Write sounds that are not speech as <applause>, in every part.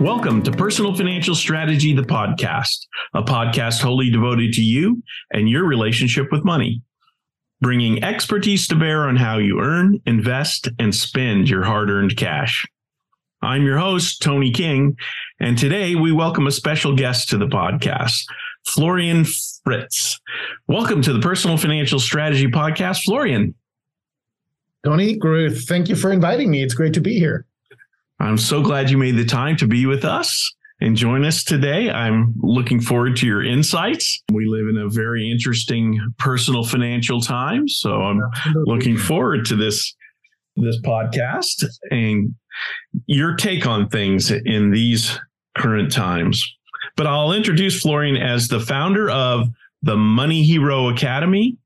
Welcome to Personal Financial Strategy, the podcast, a podcast wholly devoted to you and your relationship with money, bringing expertise to bear on how you earn, invest, and spend your hard earned cash. I'm your host, Tony King, and today we welcome a special guest to the podcast, Florian Fritz. Welcome to the Personal Financial Strategy Podcast, Florian. Tony, thank you for inviting me. It's great to be here. I'm so glad you made the time to be with us and join us today. I'm looking forward to your insights. We live in a very interesting personal financial time, so I'm Absolutely. looking forward to this this podcast and your take on things in these current times. But I'll introduce Florian as the founder of the Money Hero Academy,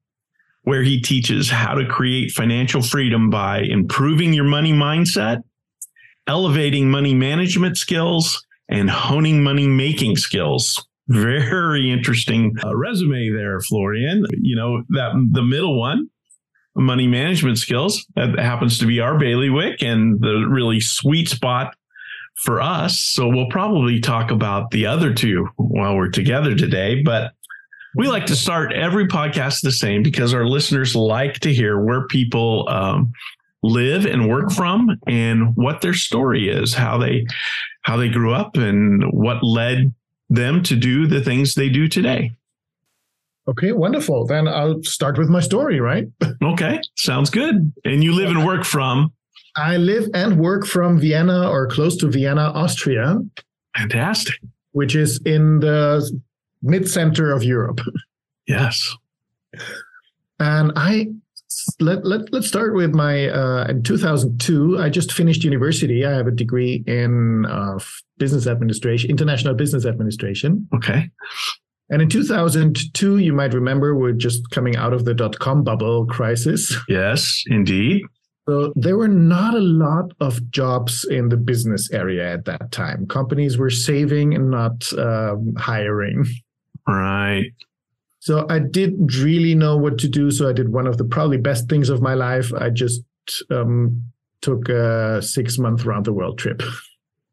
where he teaches how to create financial freedom by improving your money mindset elevating money management skills and honing money making skills. Very interesting uh, resume there, Florian. You know, that the middle one, money management skills, that happens to be our bailiwick and the really sweet spot for us. So we'll probably talk about the other two while we're together today. But we like to start every podcast the same because our listeners like to hear where people um, live and work from and what their story is, how they how they grew up and what led them to do the things they do today. Okay, wonderful. Then I'll start with my story, right? <laughs> okay, sounds good. And you live and work from? I live and work from Vienna or close to Vienna, Austria. Fantastic. Which is in the mid center of Europe. <laughs> Yes. And I let, let, let's start with my uh, in 2002 i just finished university. I have a degree in uh, business administration international business administration. Okay. And in 2002 you might remember we're just coming out of the dot-com bubble crisis. <laughs> Yes indeed. So there were not a lot of jobs in the business area at that time. Companies were saving and not um, hiring. Right so I didn't really know what to do. So I did one of the probably best things of my life. I just um, took a six month round the world trip.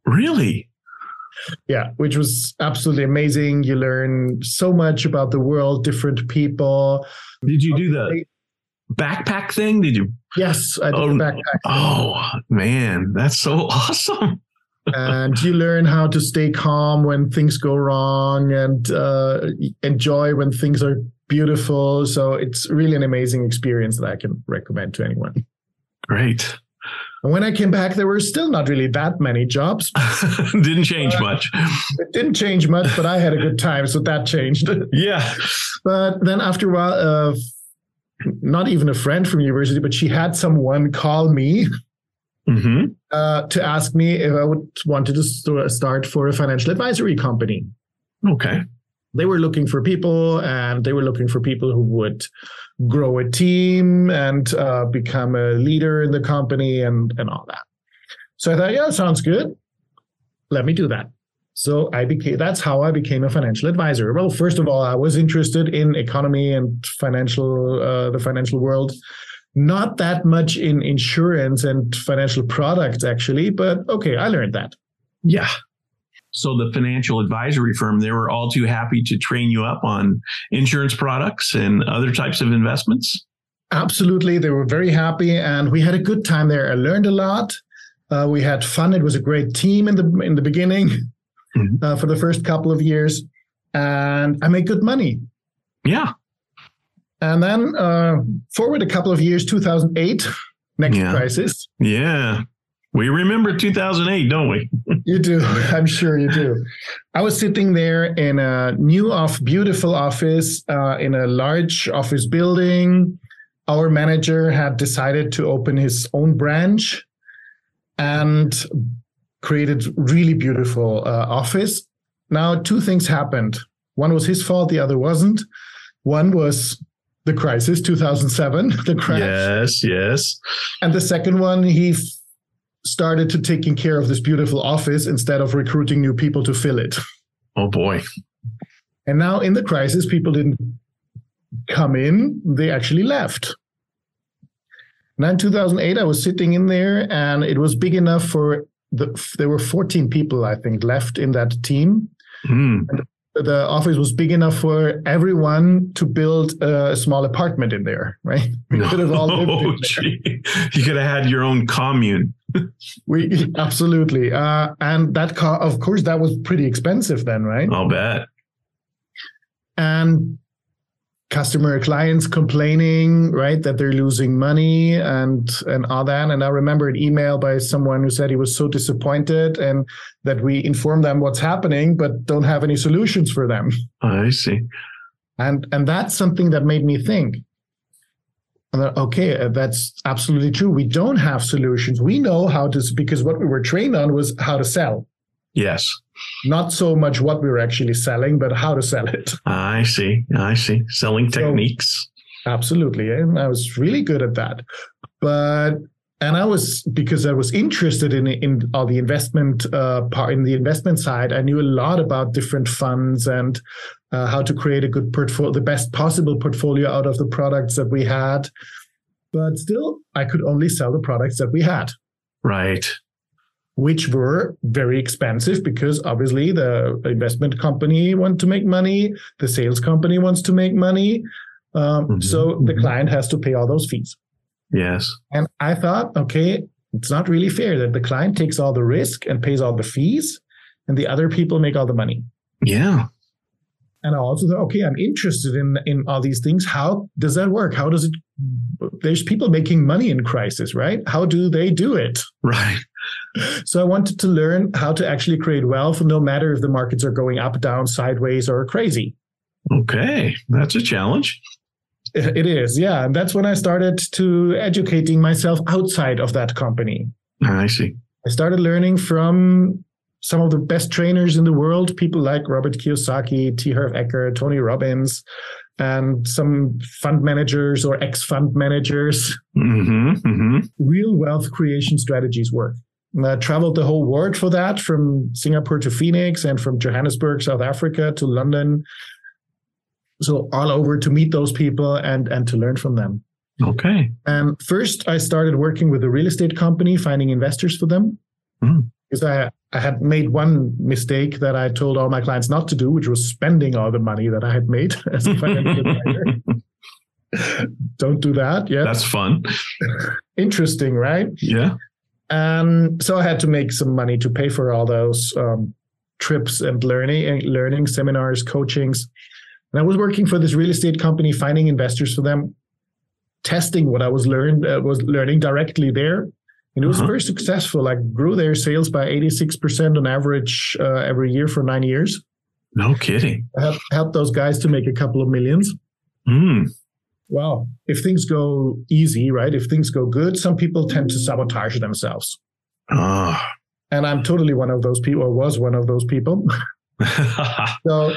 Really? Yeah, which was absolutely amazing. You learn so much about the world, different people. Did you do the backpack thing? Did you? Yes, I did oh, backpack. Oh man, that's so <laughs> awesome and you learn how to stay calm when things go wrong and uh, enjoy when things are beautiful. So it's really an amazing experience that I can recommend to anyone. Great. And when I came back, there were still not really that many jobs. <laughs> didn't change uh, much. It didn't change much, but I had a good time, so that changed. <laughs> yeah. But then after a while, uh, not even a friend from university, but she had someone call me mm-hmm. uh, to ask me if I would wanted to start for a financial advisory company. Okay. They were looking for people, and they were looking for people who would grow a team and uh, become a leader in the company and and all that. So I thought, yeah, sounds good. Let me do that. So I became that's how I became a financial advisor. Well, first of all, I was interested in economy and financial uh, the financial world not that much in insurance and financial products actually but okay i learned that. Yeah. So the financial advisory firm they were all too happy to train you up on insurance products and other types of investments? Absolutely they were very happy and we had a good time there. I learned a lot. Uh, we had fun. It was a great team in the in the beginning mm-hmm. uh, for the first couple of years and i made good money. Yeah and then uh, forward a couple of years, 2008, next yeah. crisis. Yeah. We remember 2008, don't we? you do. <laughs> I'm sure you do. I was sitting there in a new off beautiful office uh, in a large office building. Our manager had decided to open his own branch and created really beautiful uh, office. Now, two things happened. One was his fault, the other wasn't. One was the crisis 2007 <laughs> the crash. Yes yes. And the second one he f- started to taking care of this beautiful office instead of recruiting new people to fill it. Oh boy. And now in the crisis people didn't come in they actually left. Now in 2008 i was sitting in there and it was big enough for the, there were 14 people, I think, left in that team. Mm. The office was big enough for everyone to build a small apartment in there, right? <laughs> We could have all lived You could have had your own commune. <laughs> we absolutely, uh, and that, car, of course, that was pretty expensive then, right? I'll bet. And customer clients complaining right that they're losing money and and all that. And i remember an email by someone who said he was so disappointed and that we inform them what's happening but don't have any solutions for them. Ah, I see. And and that's something that made me think okay uh, that's absolutely true. We don't have solutions. We know how to because what we were trained on was how to sell. Yes. Not so much what we were actually selling, but how to sell it. <laughs> I see. I see. Selling techniques. So, absolutely. And I was really good at that. But and I was because I was interested in in all the investment uh, part in the investment side. I knew a lot about different funds and uh, how to create a good portfolio, the best possible portfolio out of the products that we had. But still, I could only sell the products that we had. Right which were very expensive because obviously the investment company want to make money, the sales company wants to make money. Um, mm-hmm, so mm-hmm. the client has to pay all those fees. Yes. And I thought, okay, it's not really fair that the client takes all the risk and pays all the fees and the other people make all the money. Yeah. And I also thought, okay, I'm interested in in all these things. How does that work? How does it? There's people making money in crisis, right? How do they do it? Right. So I wanted to learn how to actually create wealth, no matter if the markets are going up, down, sideways, or crazy. Okay, that's a challenge. It is, yeah. And that's when I started to educating myself outside of that company. I see. I started learning from some of the best trainers in the world, people like Robert Kiyosaki, T. Harv Eker, Tony Robbins, and some fund managers or ex fund managers. Mm-hmm, mm-hmm. Real wealth creation strategies work. I traveled the whole world for that, from Singapore to Phoenix and from Johannesburg, South Africa to London. So all over to meet those people and and to learn from them. Okay. And first, I started working with a real estate company, finding investors for them. Mm. Because I, I had made one mistake that I told all my clients not to do, which was spending all the money that I had made <laughs> as a financial advisor. <laughs> Don't do that. Yeah. That's fun. <laughs> Interesting, right? Yeah. And so I had to make some money to pay for all those um, trips and learning, learning seminars, coachings. And I was working for this real estate company, finding investors for them, testing what I was learned uh, was learning directly there, and it was uh-huh. very successful. I grew their sales by eighty six percent on average uh, every year for nine years. No kidding. I helped, helped those guys to make a couple of millions. Mm well, if things go easy, right? If things go good, some people tend to sabotage themselves. Ah. And I'm totally one of those people, or was one of those people. <laughs> so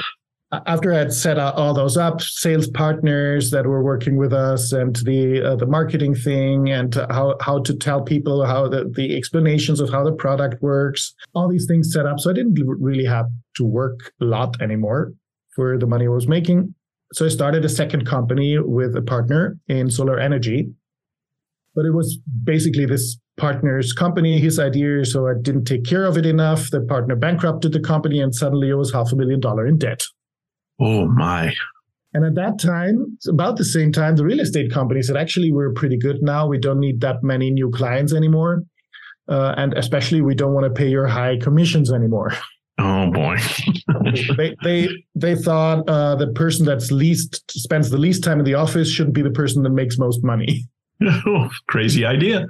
after I had set all those up, sales partners that were working with us, and the uh, the marketing thing, and how how to tell people how the, the explanations of how the product works, all these things set up. So I didn't really have to work a lot anymore for the money I was making so I started a second company with a partner in solar energy. But it was basically this partner's company, his idea. So I didn't take care of it enough. The partner bankrupted the company and suddenly it was half a million dollar in debt. Oh my. And at that time, about the same time, the real estate company said, actually, we're pretty good now. We don't need that many new clients anymore. Uh, and especially, we don't want to pay your high commissions anymore. <laughs> Oh boy. they they they thought uh, the person that's least spends the least time in the office shouldn't be the person that makes most money. <laughs> Oh, crazy idea.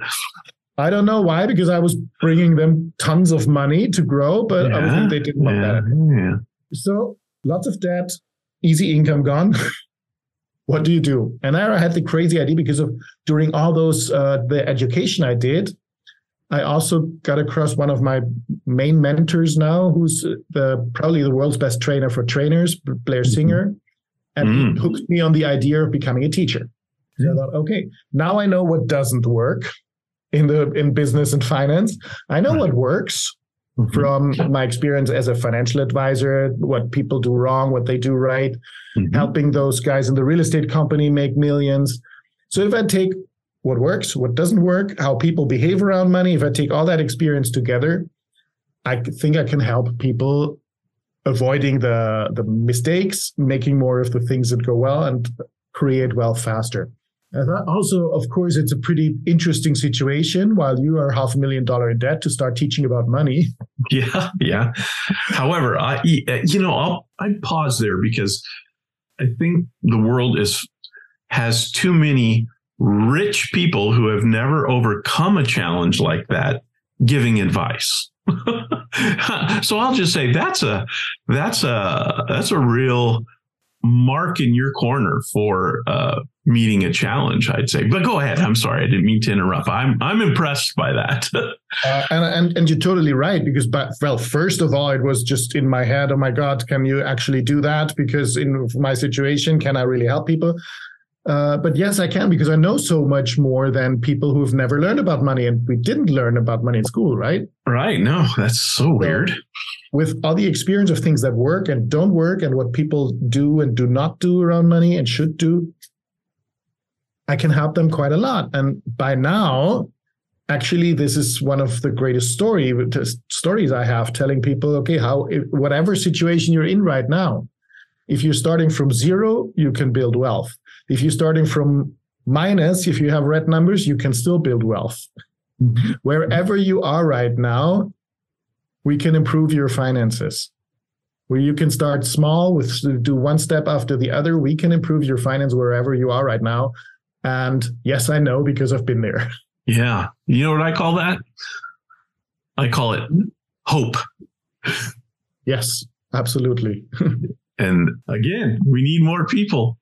I don't know why, because I was bringing them tons of money to grow, but yeah, obviously they didn't want yeah, that. Yeah. So lots of debt, easy income gone. <laughs> what do you do? And I had the crazy idea because of during all those uh, the education I did, I also got across one of my main mentors now, who's the probably the world's best trainer for trainers, Blair mm-hmm. Singer, and mm. he hooked me on the idea of becoming a teacher. So I thought, okay, now I know what doesn't work in the in business and finance. I know what works mm-hmm. from my experience as a financial advisor, what people do wrong, what they do right, mm-hmm. helping those guys in the real estate company make millions. So if I take what works, what doesn't work, how people behave around money, if I take all that experience together, I think I can help people avoiding the the mistakes, making more of the things that go well, and create wealth faster. And also, of course, it's a pretty interesting situation while you are half a million dollar in debt to start teaching about money. <laughs> Yeah, yeah. However, I uh, you know I'll I pause there because I think the world is has too many rich people who have never overcome a challenge like that giving advice. <laughs> so I'll just say that's a that's a that's a real mark in your corner for uh, meeting a challenge. I'd say, but go ahead. I'm sorry, I didn't mean to interrupt. I'm I'm impressed by that. <laughs> uh, and, and and you're totally right because, but well, first of all, it was just in my head. Oh my God, can you actually do that? Because in my situation, can I really help people? Uh, but yes, I can because I know so much more than people who've never learned about money, and we didn't learn about money in school, right? Right. No, that's so, so weird. With all the experience of things that work and don't work, and what people do and do not do around money and should do, I can help them quite a lot. And by now, actually, this is one of the greatest story stories I have, telling people, okay, how whatever situation you're in right now, if you're starting from zero, you can build wealth if you're starting from minus, if you have red numbers, you can still build wealth. Mm-hmm. Wherever you are right now, we can improve your finances. Where you can start small with do one step after the other, we can improve your finance wherever you are right now. And yes, I know because I've been there. Yeah. You know what I call that? I call it hope. Yes, absolutely. <laughs> and again, we need more people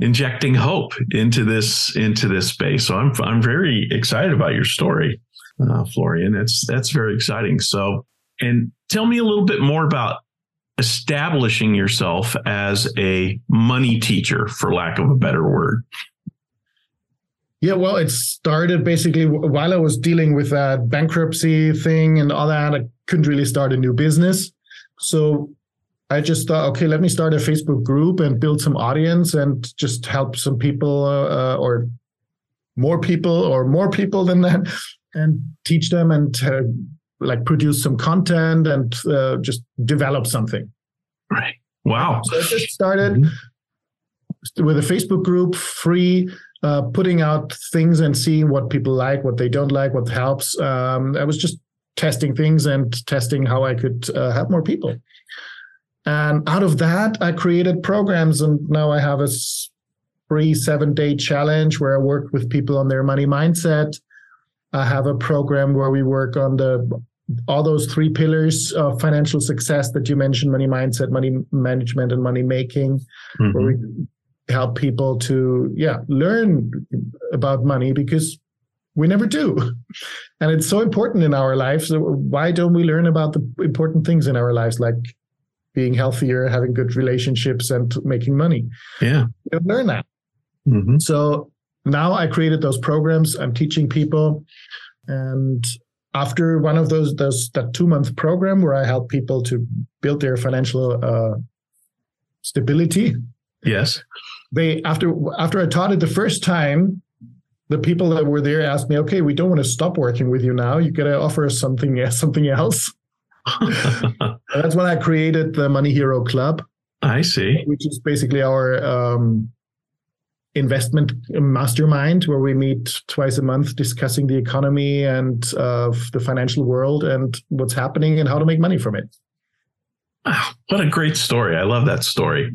injecting hope into this into this space. So I'm I'm very excited about your story, uh, Florian. That's that's very exciting. So, and tell me a little bit more about establishing yourself as a money teacher, for lack of a better word. Yeah, well, it started basically while I was dealing with that bankruptcy thing and all that. I couldn't really start a new business. So I just thought, okay, let me start a Facebook group and build some audience and just help some people uh, or more people or more people than that and teach them and uh, like produce some content and uh, just develop something. Right. Wow. So I just started mm-hmm. with a Facebook group, free, uh, putting out things and seeing what people like, what they don't like, what helps. Um, I was just testing things and testing how I could uh, help more people. And out of that, I created programs, and now I have a free seven day challenge where I work with people on their money mindset. I have a program where we work on the all those three pillars of financial success that you mentioned money mindset money management and money making mm-hmm. where we help people to yeah learn about money because we never do <laughs> and it's so important in our lives so why don't we learn about the important things in our lives like being healthier, having good relationships, and making money. Yeah, you learn that. Mm-hmm. So now I created those programs. I'm teaching people, and after one of those those that two month program where I help people to build their financial uh, stability. Yes. They after after I taught it the first time, the people that were there asked me, "Okay, we don't want to stop working with you now. You got to offer us something <laughs> something else." <laughs> That's when I created the Money Hero Club. I see. Which is basically our um, investment mastermind where we meet twice a month discussing the economy and uh, the financial world and what's happening and how to make money from it. Wow, what a great story! I love that story.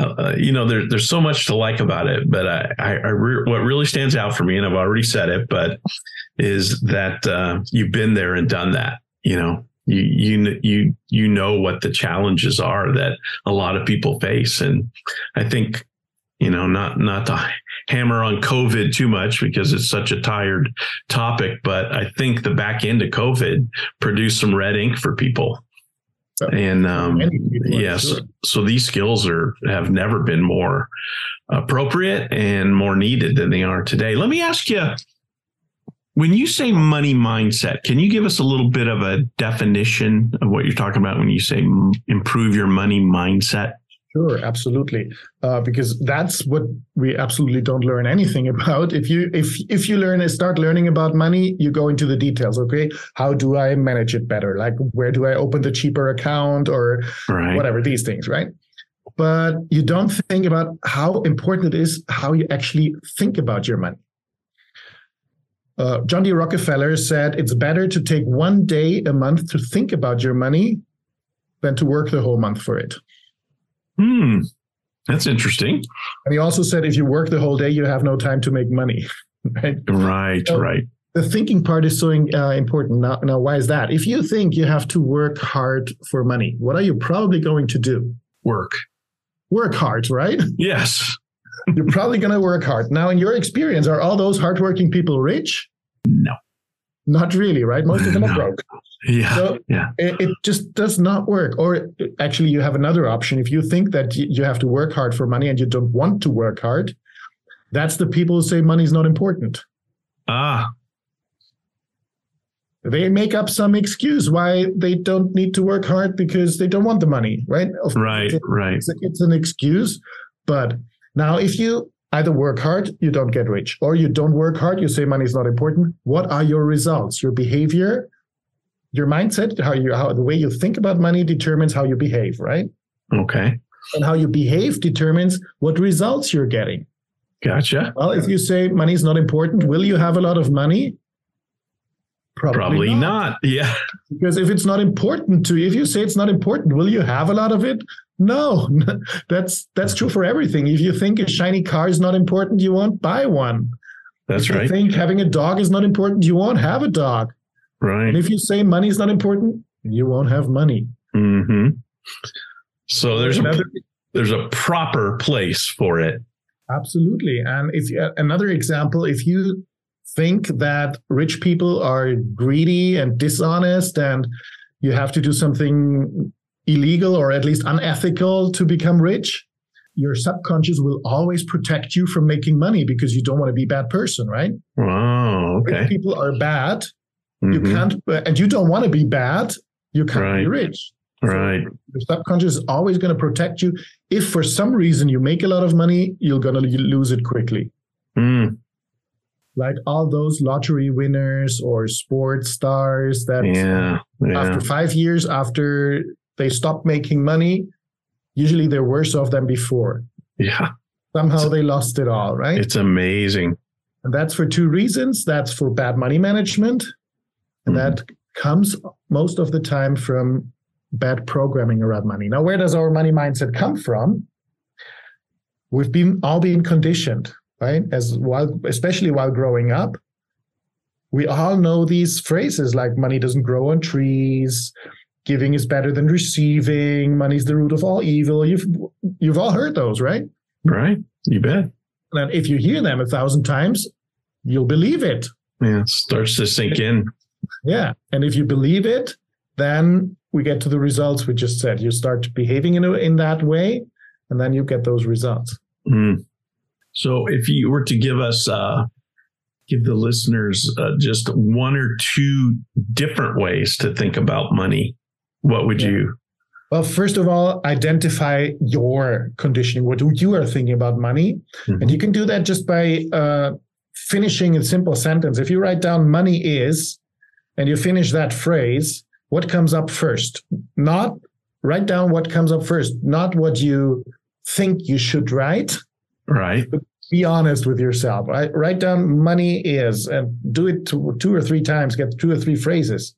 Uh, uh, you know, there, there's so much to like about it, but I, I, I re- what really stands out for me, and I've already said it, but is that uh, you've been there and done that. You know, you you you you know what the challenges are that a lot of people face. And i think you know not not to hammer on covid too much because it's such a tired topic but i think the back end of covid produced some red ink for people. And um, yes sure. so these skills are have never been more appropriate and more needed than they are today. Let me ask you when you say money mindset, can you give us a little bit of a definition of what you're talking about when you say improve your money mindset? Sure, absolutely, uh, because that's what we absolutely don't learn anything <laughs> about. If you if if you learn start learning about money, you go into the details. Okay, how do I manage it better? Like where do I open the cheaper account or right. whatever these things, right? But you don't think about how important it is how you actually think about your money. Uh, John D. Rockefeller said it's better to take one day a month to think about your money than to work the whole month for it. Hmm. That's interesting. And he also said if you work the whole day, you have no time to make money. <laughs> right. Right. So right. The thinking part is so uh, important. Now, now, why is that? If you think you have to work hard for money, what are you probably going to do? Work. Work hard, right? Yes. <laughs> You're probably going to work hard. Now, in your experience, are all those hardworking people rich? No. Not really, right? Most of them no. are broke. Yeah. So yeah. It, it, just does not work. Or actually, you have another option. If you think that you have to work hard for money and you don't want to work hard, that's the people who say money is not important. Ah. They make up some excuse why they don't need to work hard because they don't want the money, right? Right, right. It's, it's an excuse. But now, if you either work hard, you don't get rich, or you don't work hard, you say money is not important. What are your results? Your behavior, your mindset, how you how the way you think about money determines how you behave, right? Okay. And how you behave determines what results you're getting. Gotcha. Well, if you say money is not important, will you have a lot of money? Probably, Probably not. not. Yeah. Because if it's not important to you, if you say it's not important, will you have a lot of it? No. <laughs> that's that's true for everything. If you think a shiny car is not important, you won't buy one. That's if right. you think having a dog is not important, you won't have a dog. Right. And if you say money is not important, you won't have money. Mm-hmm. So there's another, a there's a proper place for it. Absolutely. And if another example, if you think that rich people are greedy and dishonest and you have to do something illegal or at least unethical to become rich, your subconscious will always protect you from making money because you don't want to be a bad person, right? Oh, okay. Rich people are bad. Mm-hmm. You can't, and you don't want to be bad. You can't right. be rich. Right. So your subconscious is always going to protect you. If for some reason you make a lot of money, you're going to lose it quickly. Mm like all those lottery winners or sports stars that yeah, yeah. after five years after they stop making money, usually they're worse off than before. Yeah. Somehow it's, they lost it all, right? It's amazing. And that's for two reasons. That's for bad money management. And mm that comes most of the time from bad programming around money. Now, where does our money mindset come from? We've been all been conditioned right? As while, especially while growing up, we all know these phrases like money doesn't grow on trees, giving is better than receiving, money's the root of all evil. You've you've all heard those, right? Right. You bet. And if you hear them a thousand times, you'll believe it. Yeah, it starts to sink in. Yeah. And if you believe it, then we get to the results we just said. You start behaving in, a, in that way, and then you get those results. Mm. So if you were to give us, uh, give the listeners uh, just one or two different ways to think about money, what would yeah. you? Well, first of all, identify your conditioning, what you are thinking about money. Mm-hmm. And you can do that just by uh, finishing a simple sentence. If you write down money is, and you finish that phrase, what comes up first? Not write down what comes up first, not what you think you should write, Right. Be honest with yourself. Right? Write down money is and do it two, two or three times, get two or three phrases.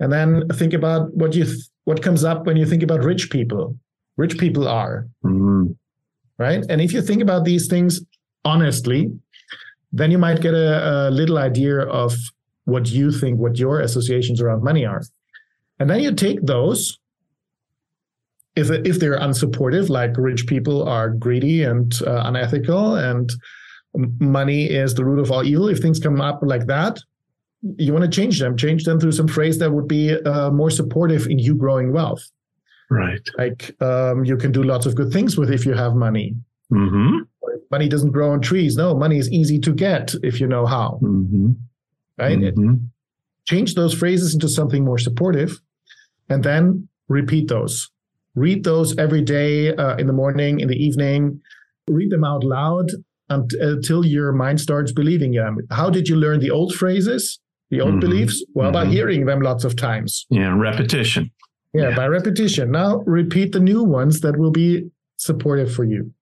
And then think about what you th- what comes up when you think about rich people. Rich people are. Mm-hmm. Right? And if you think about these things honestly, then you might get a, a little idea of what you think, what your associations around money are. And then you take those if if they're unsupportive, like rich people are greedy and uh, unethical, and money is the root of all evil. If things come up like that, you want to change them. Change them through some phrase that would be uh, more supportive in you growing wealth. Right. Like um, you can do lots of good things with if you have money. Mm-hmm. Money doesn't grow on trees. No, money is easy to get if you know how. Mm-hmm. Right. Mm-hmm. Change those phrases into something more supportive, and then repeat those Read those every day uh, in the morning, in the evening. Read them out loud until your mind starts believing them. How did you learn the old phrases, the old mm-hmm. beliefs? Well, mm-hmm. by hearing them lots of times. Yeah, repetition. Yeah, yeah, by repetition. Now repeat the new ones that will be supportive for you.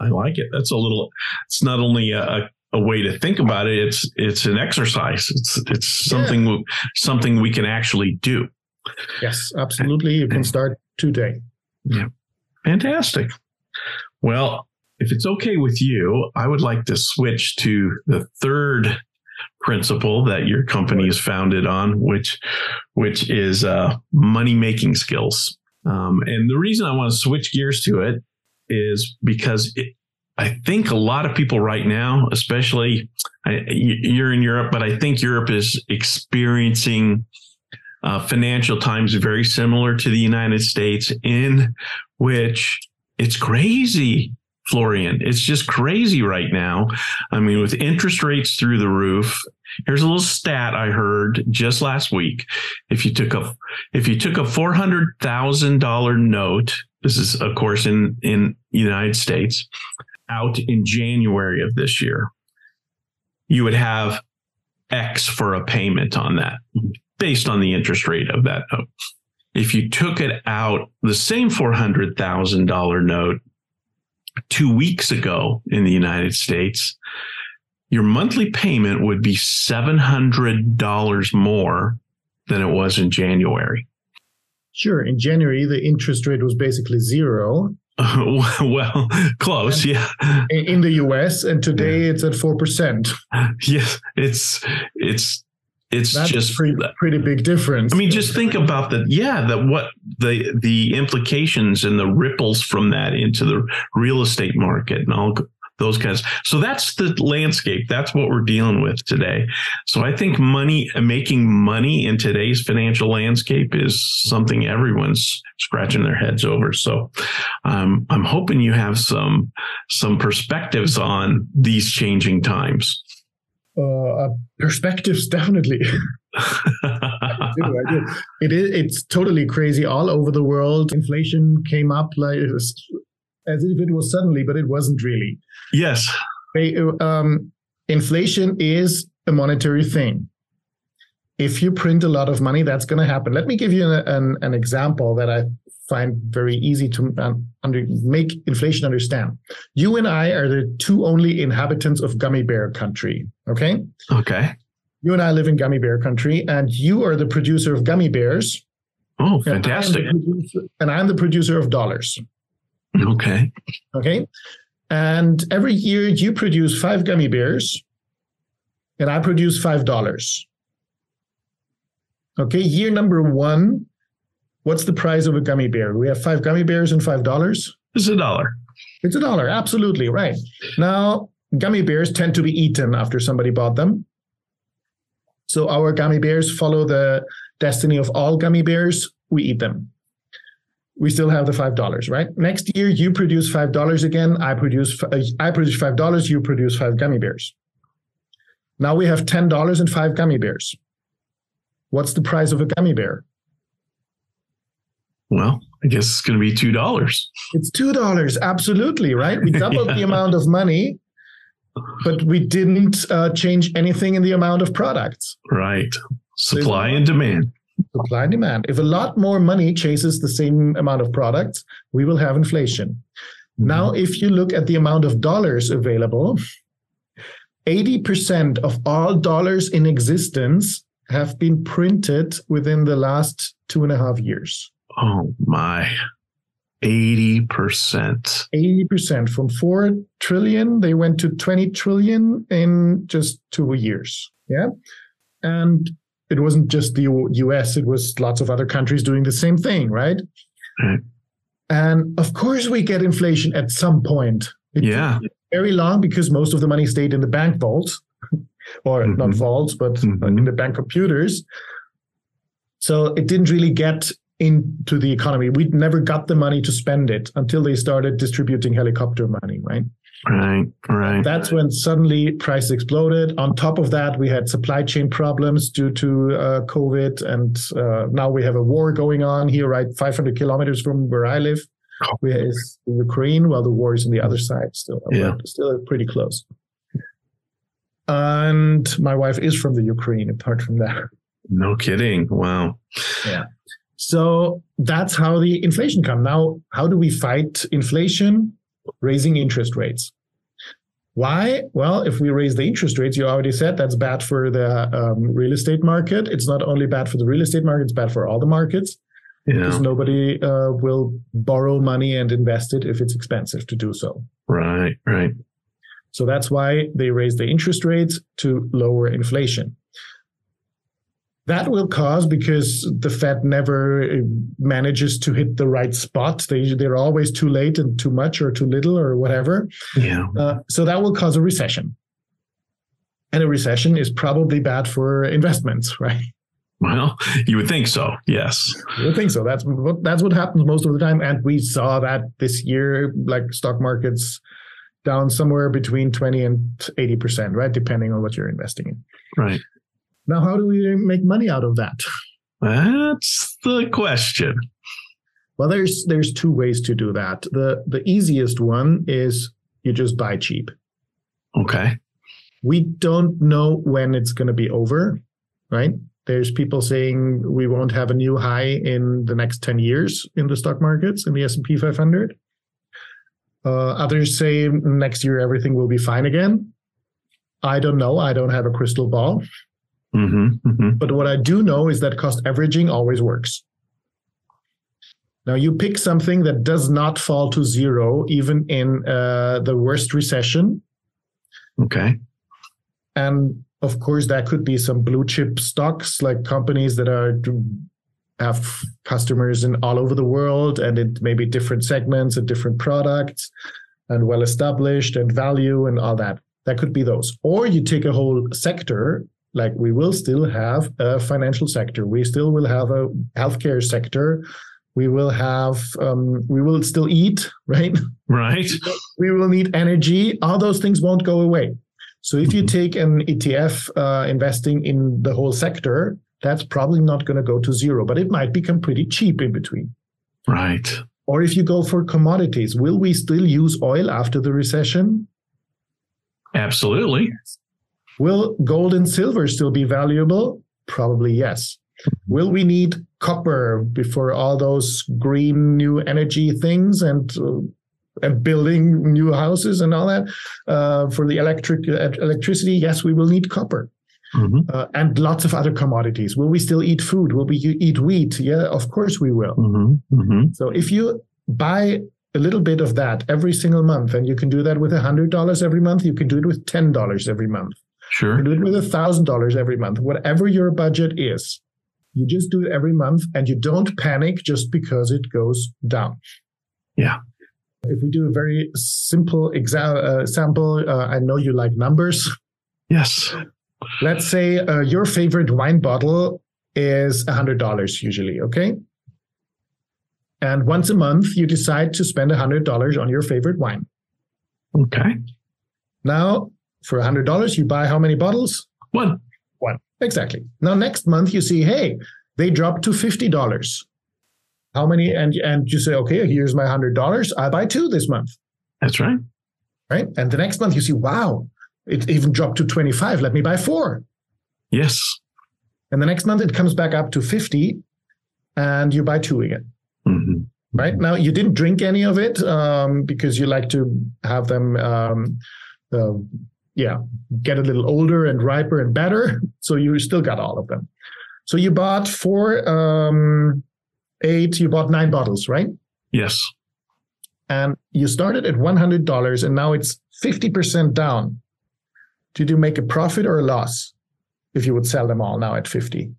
I like it. That's a little. It's not only a, a way to think about it. It's it's an exercise. It's it's something yeah. something we can actually do. Yes, absolutely. You can start today. Yeah, fantastic. Well, if it's okay with you, I would like to switch to the third principle that your company is founded on, which which is uh, money making skills. Um, and the reason I want to switch gears to it is because it, I think a lot of people right now, especially I, you're in Europe, but I think Europe is experiencing uh, financial times very similar to the United States, in which it's crazy, Florian. It's just crazy right now. I mean, with interest rates through the roof. Here's a little stat I heard just last week. If you took a if you took a four hundred thousand dollar note, this is of course in in United States, out in January of this year, you would have X for a payment on that based on the interest rate of that note. If you took it out, the same $400,000 note two weeks ago in the United States, your monthly payment would be $700 more than it was in January. Sure. In January, the interest rate was basically zero. <laughs> well, close, yeah. In the US, and today yeah. it's at four percent. Yes, it's it's it's That's just pretty, pretty big difference. I mean, just think about the yeah, that what the the implications and the ripples from that into the real estate market and all those kinds. So that's the landscape. That's what we're dealing with today. So I think money, making money in today's financial landscape is something everyone's scratching their heads over. So um, I'm hoping you have some some perspectives on these changing times. Uh, perspectives, definitely. <laughs> I do, I do. It is. It's totally crazy all over the world. Inflation came up like as if it was suddenly, but it wasn't really. Yes. They, um, inflation is a monetary thing. If you print a lot of money, that's going to happen. Let me give you an, an, an, example that I find very easy to um, under, make inflation understand. You and I are the two only inhabitants of gummy bear country. Okay. Okay. You and I live in gummy bear country, and you are the producer of gummy bears. Oh, fantastic. And, producer, and I'm the producer of dollars. Okay. Okay. And every year you produce five gummy bears, and I produce five dollars. Okay. Year number one, what's the price of a gummy bear? We have five gummy bears and five dollars. It's a dollar. It's a dollar. Absolutely right. Now, gummy bears tend to be eaten after somebody bought them. So our gummy bears follow the destiny of all gummy bears. We eat them we still have the five dollars, right? Next year, you produce five dollars again. I produce uh, I produce five dollars. You produce five gummy bears. Now we have ten dollars and five gummy bears. What's the price of a gummy bear? Well, I guess it's going to be two dollars. It's two dollars, absolutely, right? We doubled <laughs> yeah. the amount of money, but we didn't uh, change anything in the amount of products. Right, supply and demand supply and demand. If a lot more money chases the same amount of products, we will have inflation. Mm-hmm. Now, if you look at the amount of dollars available, 80% of all dollars in existence have been printed within the last two and a half years. Oh my. 80%. 80% from 4 trillion, they went to 20 trillion in just two years. Yeah. And it wasn't just the US, it was lots of other countries doing the same thing, right? right. And of course, we get inflation at some point. It yeah. Very long because most of the money stayed in the bank vaults, or mm-hmm. not vaults, but mm-hmm. in the bank computers. So it didn't really get into the economy. We never got the money to spend it until they started distributing helicopter money, right? Right, right. That's when suddenly prices exploded. On top of that, we had supply chain problems due to uh, COVID, and uh, now we have a war going on here, right, 500 kilometers from where I live. We is Ukraine, while the war is on the other side, still, Yeah. still pretty close. And my wife is from the Ukraine. Apart from that, No kidding. Wow. Yeah. So that's how the inflation come. Now, how do we fight inflation? Raising interest rates. Why? Well, if we raise the interest rates, you already said that's bad for the um, real estate market. It's not only bad for the real estate market; it's bad for all the markets because nobody uh, will borrow money and invest it if it's expensive to do so. Right, right. So that's why they raise the interest rates to lower inflation. That will cause because the Fed never uh, manages to hit the right spot. They they're always too late and too much or too little or whatever. Yeah. Uh, so that will cause a recession. And a recession is probably bad for investments, <laughs> right? Well, you would think so. Yes. I think so. That's what that's what happens most of the time, and we saw that this year, like stock markets down somewhere between twenty and eighty percent, right, depending on what you're investing in. Right. Now, how do we make money out of that? That's the question. Well, there's there's two ways to do that. the The easiest one is you just buy cheap. Okay. We don't know when it's going to be over, right? There's people saying we won't have a new high in the next 10 years in the stock markets in the S&P 500. Uh, others say next year everything will be fine again. I don't know. I don't have a crystal ball. Mm-hmm. Mm-hmm. But what I do know is that cost averaging always works. Now you pick something that does not fall to zero, even in uh, the worst recession. Okay. And of course, that could be some blue chip stocks, like companies that are have customers in all over the world and it may be different segments and different products and well established and value and all that. That could be those. Or you take a whole sector, like we will still have a financial sector. We still will have a healthcare sector. We will have, um, we will still eat, <laughs> right? Right. we will need energy. All those things won't go away. So if you Mhm. take an ETF uh, investing in the whole sector, that's probably not going to go to zero, but it might become pretty cheap in between. Right. Or if you go for commodities, will we still use oil after the recession? Absolutely. Will gold and silver still be valuable? Probably yes. Will we need copper before all those green new energy things and uh, and building new houses and all that uh, for the electric uh, electricity? Yes, we will need copper hmm uh, and lots of other commodities. Will we still eat food? Will we eat wheat? Yeah, of course we will. hmm hmm So if you buy a little bit of that every single month, and you can do that with a hundred dollars every month, you can do it with ten dollars every month. You Sure. can do it with a thousand dollars every month. Whatever your budget is, you just do it every month, and you don't panic just because it goes down. Yeah. If we do a very simple exa- uh, sample, uh, I know you like numbers. Yes. Let's say uh, your favorite wine bottle is $100 usually, okay? And once a month, you decide to spend $100 on your favorite wine. Okay. Now, for $100, you buy how many bottles? One. One. Exactly. Now, next month, you see, hey, they dropped to $50. How many? And, and you say, okay, here's my $100. I buy two this month, That's right. right? And the next month, you see, wow, it even dropped to 25. Let me buy four. Yes. And the next month it comes back up to 50 and you buy two again. hmm Right now, you didn't drink any of it um, because you like to have them, um, uh, yeah, get a little older and riper and better. <laughs> So you still got all of them. So you bought four, um, eight, you bought nine bottles, right? Yes. And you started at $100 and now it's 50% down. Did you make a profit or a loss if you would sell them all now at 50?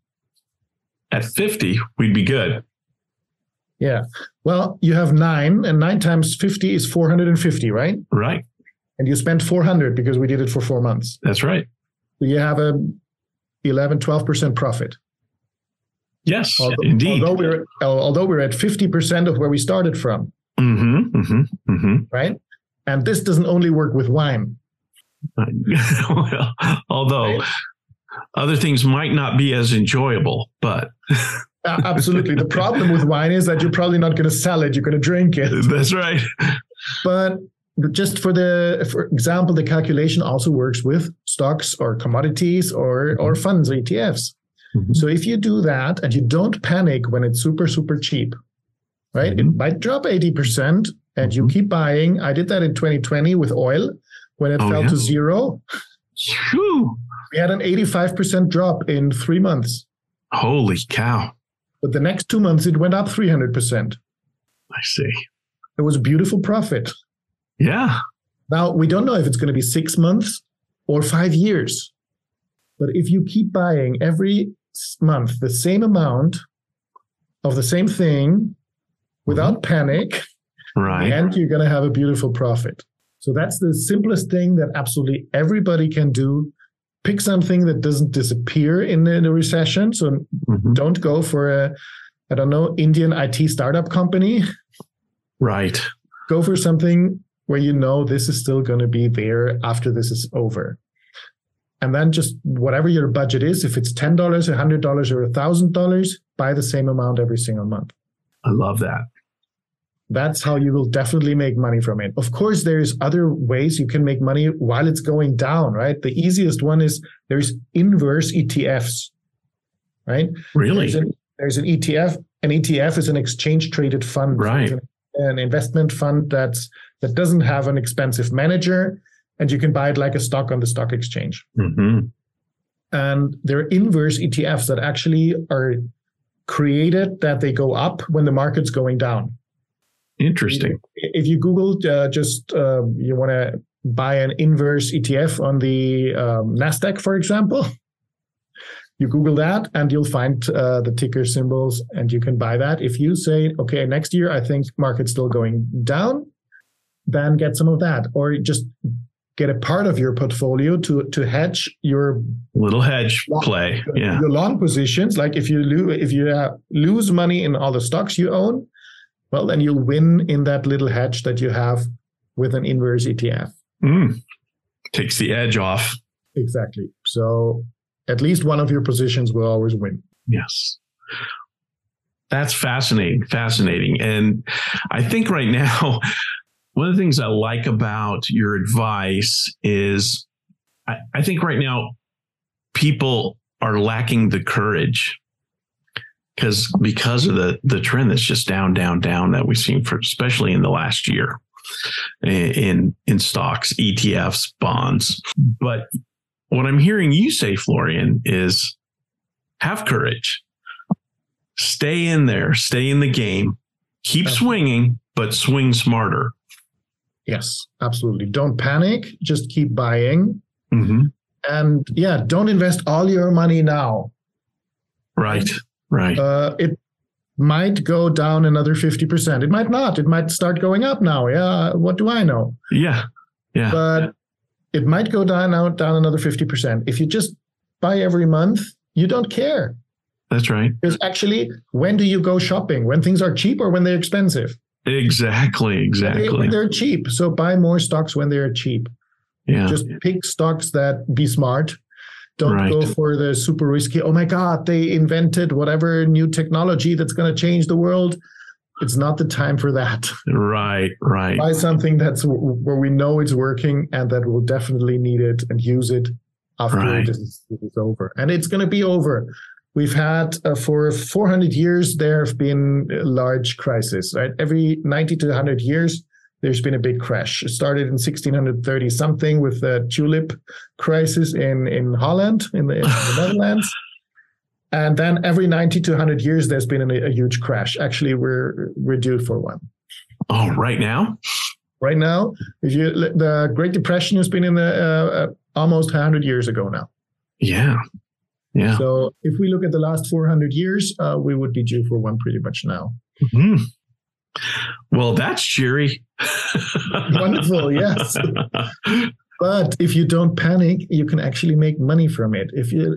At 50, we'd be good. Yeah. Well, you have nine, and nine times 50 is 450, right? Right. And you spent 400 because we did it for four months. That's right. So you have a 11, 12% profit. Yes. Although, indeed. although we're although we're at 50% of where we started from, hmm hmm hmm right? And this doesn't only work with wine. <laughs> well, although right? other things might not be as enjoyable, but <laughs> absolutely. The problem with wine is that you're probably not going to sell it; you're going to drink it. <laughs> That's right. But just for the for example, the calculation also works with stocks or commodities or or mm-hmm. funds or ETFs. Mm-hmm. So if you do that and you don't panic when it's super super cheap, right? Mm-hmm. It might drop eighty percent, and you mm-hmm. keep buying. I did that in 2020 with oil when it oh, fell yeah. to zero. Whew. We had an 85% drop in three months. Holy cow. But the next two months, it went up 300%. I see. It was a beautiful profit. Yeah. Now, we don't know if it's going to be six months or five years. But if you keep buying every month the same amount of the same thing without mm-hmm. panic, right. and you're going to have a beautiful profit. So that's the simplest thing that absolutely everybody can do. Pick something that doesn't disappear in a recession. So mm-hmm. don't go for a, I don't know, Indian IT startup company. Right. Go for something where you know this is still going to be there after this is over. And then just whatever your budget is, if it's $10, $100, or $1,000, buy the same amount every single month. I love that. That's how you will definitely make money from it. Of course, there's other ways you can make money while it's going down, right? The easiest one is there's inverse ETFs, right? Really? There's an, there's an ETF. An ETF is an exchange traded fund. Right. An, an investment fund that's that doesn't have an expensive manager and you can buy it like a stock on the stock exchange. Mm-hmm. And there are inverse ETFs that actually are created that they go up when the market's going down. Interesting. If you Google uh, just uh, you want to buy an inverse ETF on the um, Nasdaq, for example, <laughs> you Google that and you'll find uh, the ticker symbols, and you can buy that. If you say, okay, next year I think market's still going down, then get some of that, or just get a part of your portfolio to to hedge your little hedge long, play. Yeah, your long positions. Like if you lose if you uh, lose money in all the stocks you own, well, then you'll win in that little hedge that you have with an inverse ETF. Mm. Takes the edge off. Exactly. So at least one of your positions will always win. Yes. That's fascinating. Fascinating. And I think right now, <laughs> one of the things I like about your advice is I, I think right now people are lacking the courage because because of the the trend that's just down down down that we've seen for especially in the last year in in stocks etfs bonds. But what i'm hearing you say florian is have courage. Stay in there. Stay in the game. Keep swinging but swing smarter. Yes absolutely. Don't panic. Just keep buying. Mm-hmm. and yeah don't invest all your money now. Right Right. Uh, it might go down another 50%. It might not. It might start going up now. Yeah. What do I know? Yeah. Yeah. But it might go down out down another 50%. If you just buy every month, you don't care. That's right. Because actually, when do you go shopping? When things are cheap or when they're expensive? Exactly. Exactly. When, they, are cheap. So buy more stocks when they're cheap. Yeah. Just pick stocks that be smart don't right. go for the super risky. Oh my God, they invented whatever new technology that's going to change the world. It's not the time for that. Right, right. Buy something that's where we know it's working and that we'll definitely need it and use it after right. this, is, over. And it's going to be over. We've had uh, for 400 years, there have been large crises, right? Every 90 to 100 years, there's been a big crash. It started in 1630 something with the tulip crisis in, in Holland, in the, in the <laughs> Netherlands. And then every 90 to 100 years, there's been a, a, huge crash. Actually, we're we're due for one. Oh, right now? Right now, if you the Great Depression has been in the uh, uh, almost 100 years ago now. Yeah, yeah. So if we look at the last 400 years, uh, we would be due for one pretty much now. Mm-hmm. Well, that's cheery. <laughs> Wonderful, yes. but if you don't panic, you can actually make money from it. If you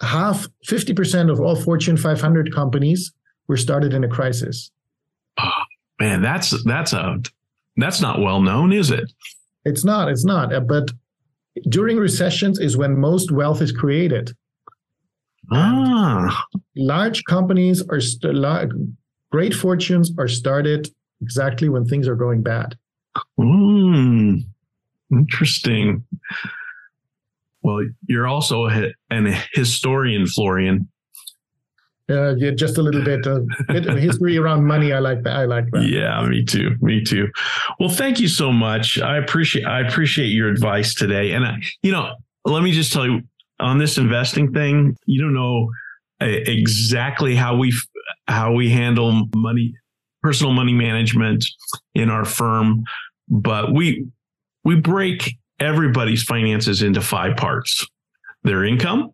half 50% of all Fortune 500 companies were started in a crisis. Oh, <gasps> man, that's that's a That's not well known, is it? It's not. It's not. Uh, but during recessions is when most wealth is created. Ah, large companies are st- great fortunes are started exactly when things are going bad. Mm, interesting. Well, you're also a, an historian, Florian. Uh, yeah, just a little bit of history around money. I like that. I like that. Yeah, me too. Me too. Well, thank you so much. I appreciate I appreciate your advice today. And I, you know, let me just tell you on this investing thing. You don't know uh, exactly how we how we handle money, personal money management in our firm, but we we break everybody's finances into five parts: their income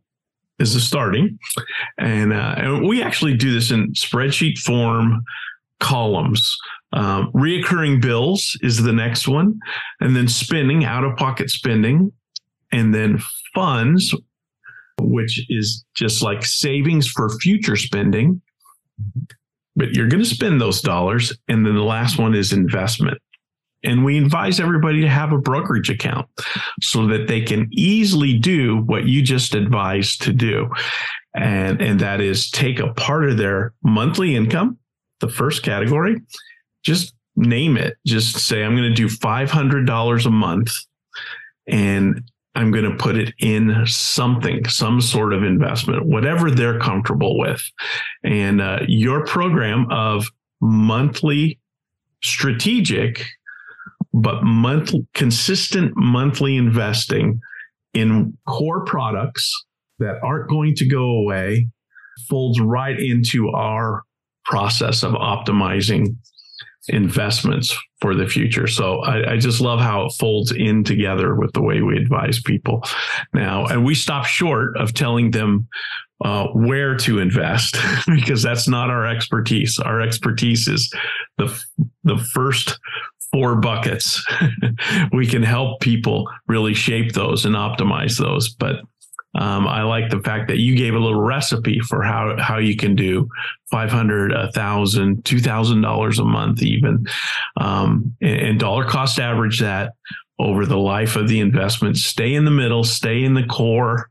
is the starting. And, uh, and we actually do this in spreadsheet form columns. Um, reoccurring bills is the next one. And then spending, out of pocket spending. And then funds, which is just like savings for future spending. But you're going to spend those dollars. And then the last one is investment. And we advise everybody to have a brokerage account so that they can easily do what you just advised to do. And, and that is take a part of their monthly income, the first category, just name it. Just say, I'm going to do $500 a month and I'm going to put it in something, some sort of investment, whatever they're comfortable with. And uh, your program of monthly strategic but monthly, consistent monthly investing in core products that aren't going to go away folds right into our process of optimizing investments for the future. So I, I, just love how it folds in together with the way we advise people now. And we stop short of telling them uh, where to invest <laughs> because that's not our expertise. Our expertise is the the first four buckets. <laughs> we can help people really shape those and optimize those. But um, I like the fact that you gave a little recipe for how how you can do five hundred, a thousand, two thousand dollars a month, even, um, and, and dollar cost average that over the life of the investment. Stay in the middle, stay in the core.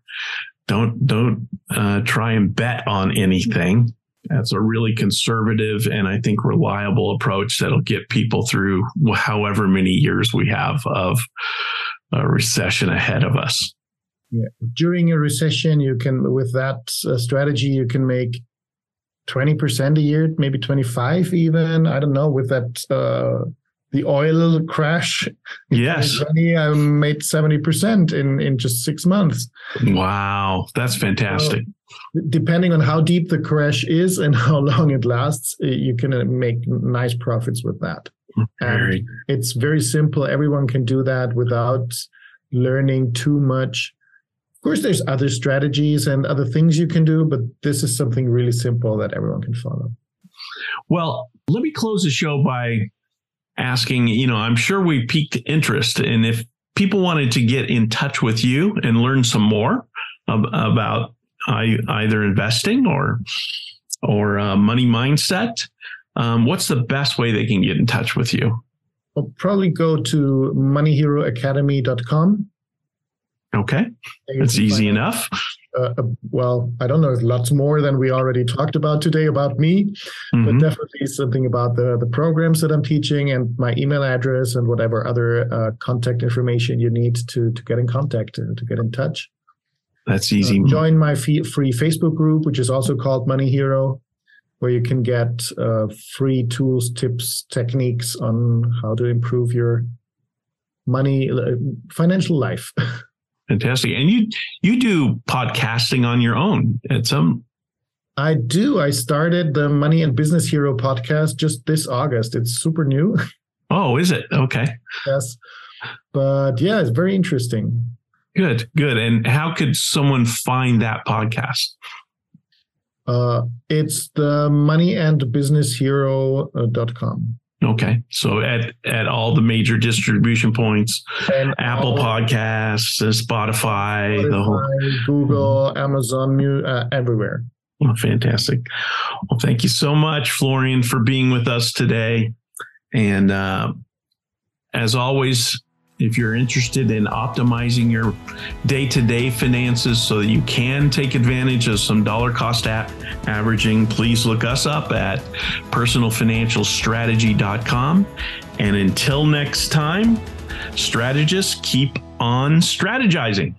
Don't don't uh, try and bet on anything. That's a really conservative and I think reliable approach that'll get people through however many years we have of a recession ahead of us. Yeah. During a recession, you can, with that uh, strategy, you can make 20% a year, maybe 25 even. I don't know, with that, uh, the oil crash. <laughs> Yes. I made 70% in, in just six months. Wow. That's fantastic. So, depending on how deep the crash is and <laughs> how long it lasts, you can uh, make nice profits with that. Very. And it's very simple. Everyone can do that without learning too much. Of course, there's other strategies and other things you can do, but this is something really simple that everyone can follow. Well, let me close the show by asking, you know, I'm sure we piqued interest. And if people wanted to get in touch with you and learn some more about either investing or or uh, money mindset, um, what's the best way they can get in touch with you? I'll probably go to moneyheroacademy.com. Okay, It's easy enough. Uh, uh, well, I don't know, lots more than we already talked about today about me, mm-hmm. but definitely something about the, the programs that I'm teaching and my email address and whatever other uh, contact information you need to, to get in contact, and to get in touch. That's easy. Uh, join my free Facebook group, which is also called Money Hero, where you can get uh, free tools, tips, techniques on how to improve your money, uh, financial life. <laughs> Fantastic. And you you do podcasting on your own at some I do. I started the Money and Business Hero podcast just this August. It's super new. <laughs> Oh, is it? Okay. yes. But yeah, it's very interesting. Good, good. And how could someone find that podcast? Uh, it's the money and business hero.com. Okay. So at, at all the major distribution points, and Apple Podcasts, Spotify, Spotify, the whole Google, Amazon, uh, everywhere. Well, fantastic. Well, thank you so much, Florian, for being with us today. And uh, as always, if you're interested in optimizing your day to day finances so that you can take advantage of some dollar cost averaging, please look us up at personalfinancialstrategy.com. And until next time, strategists keep on strategizing.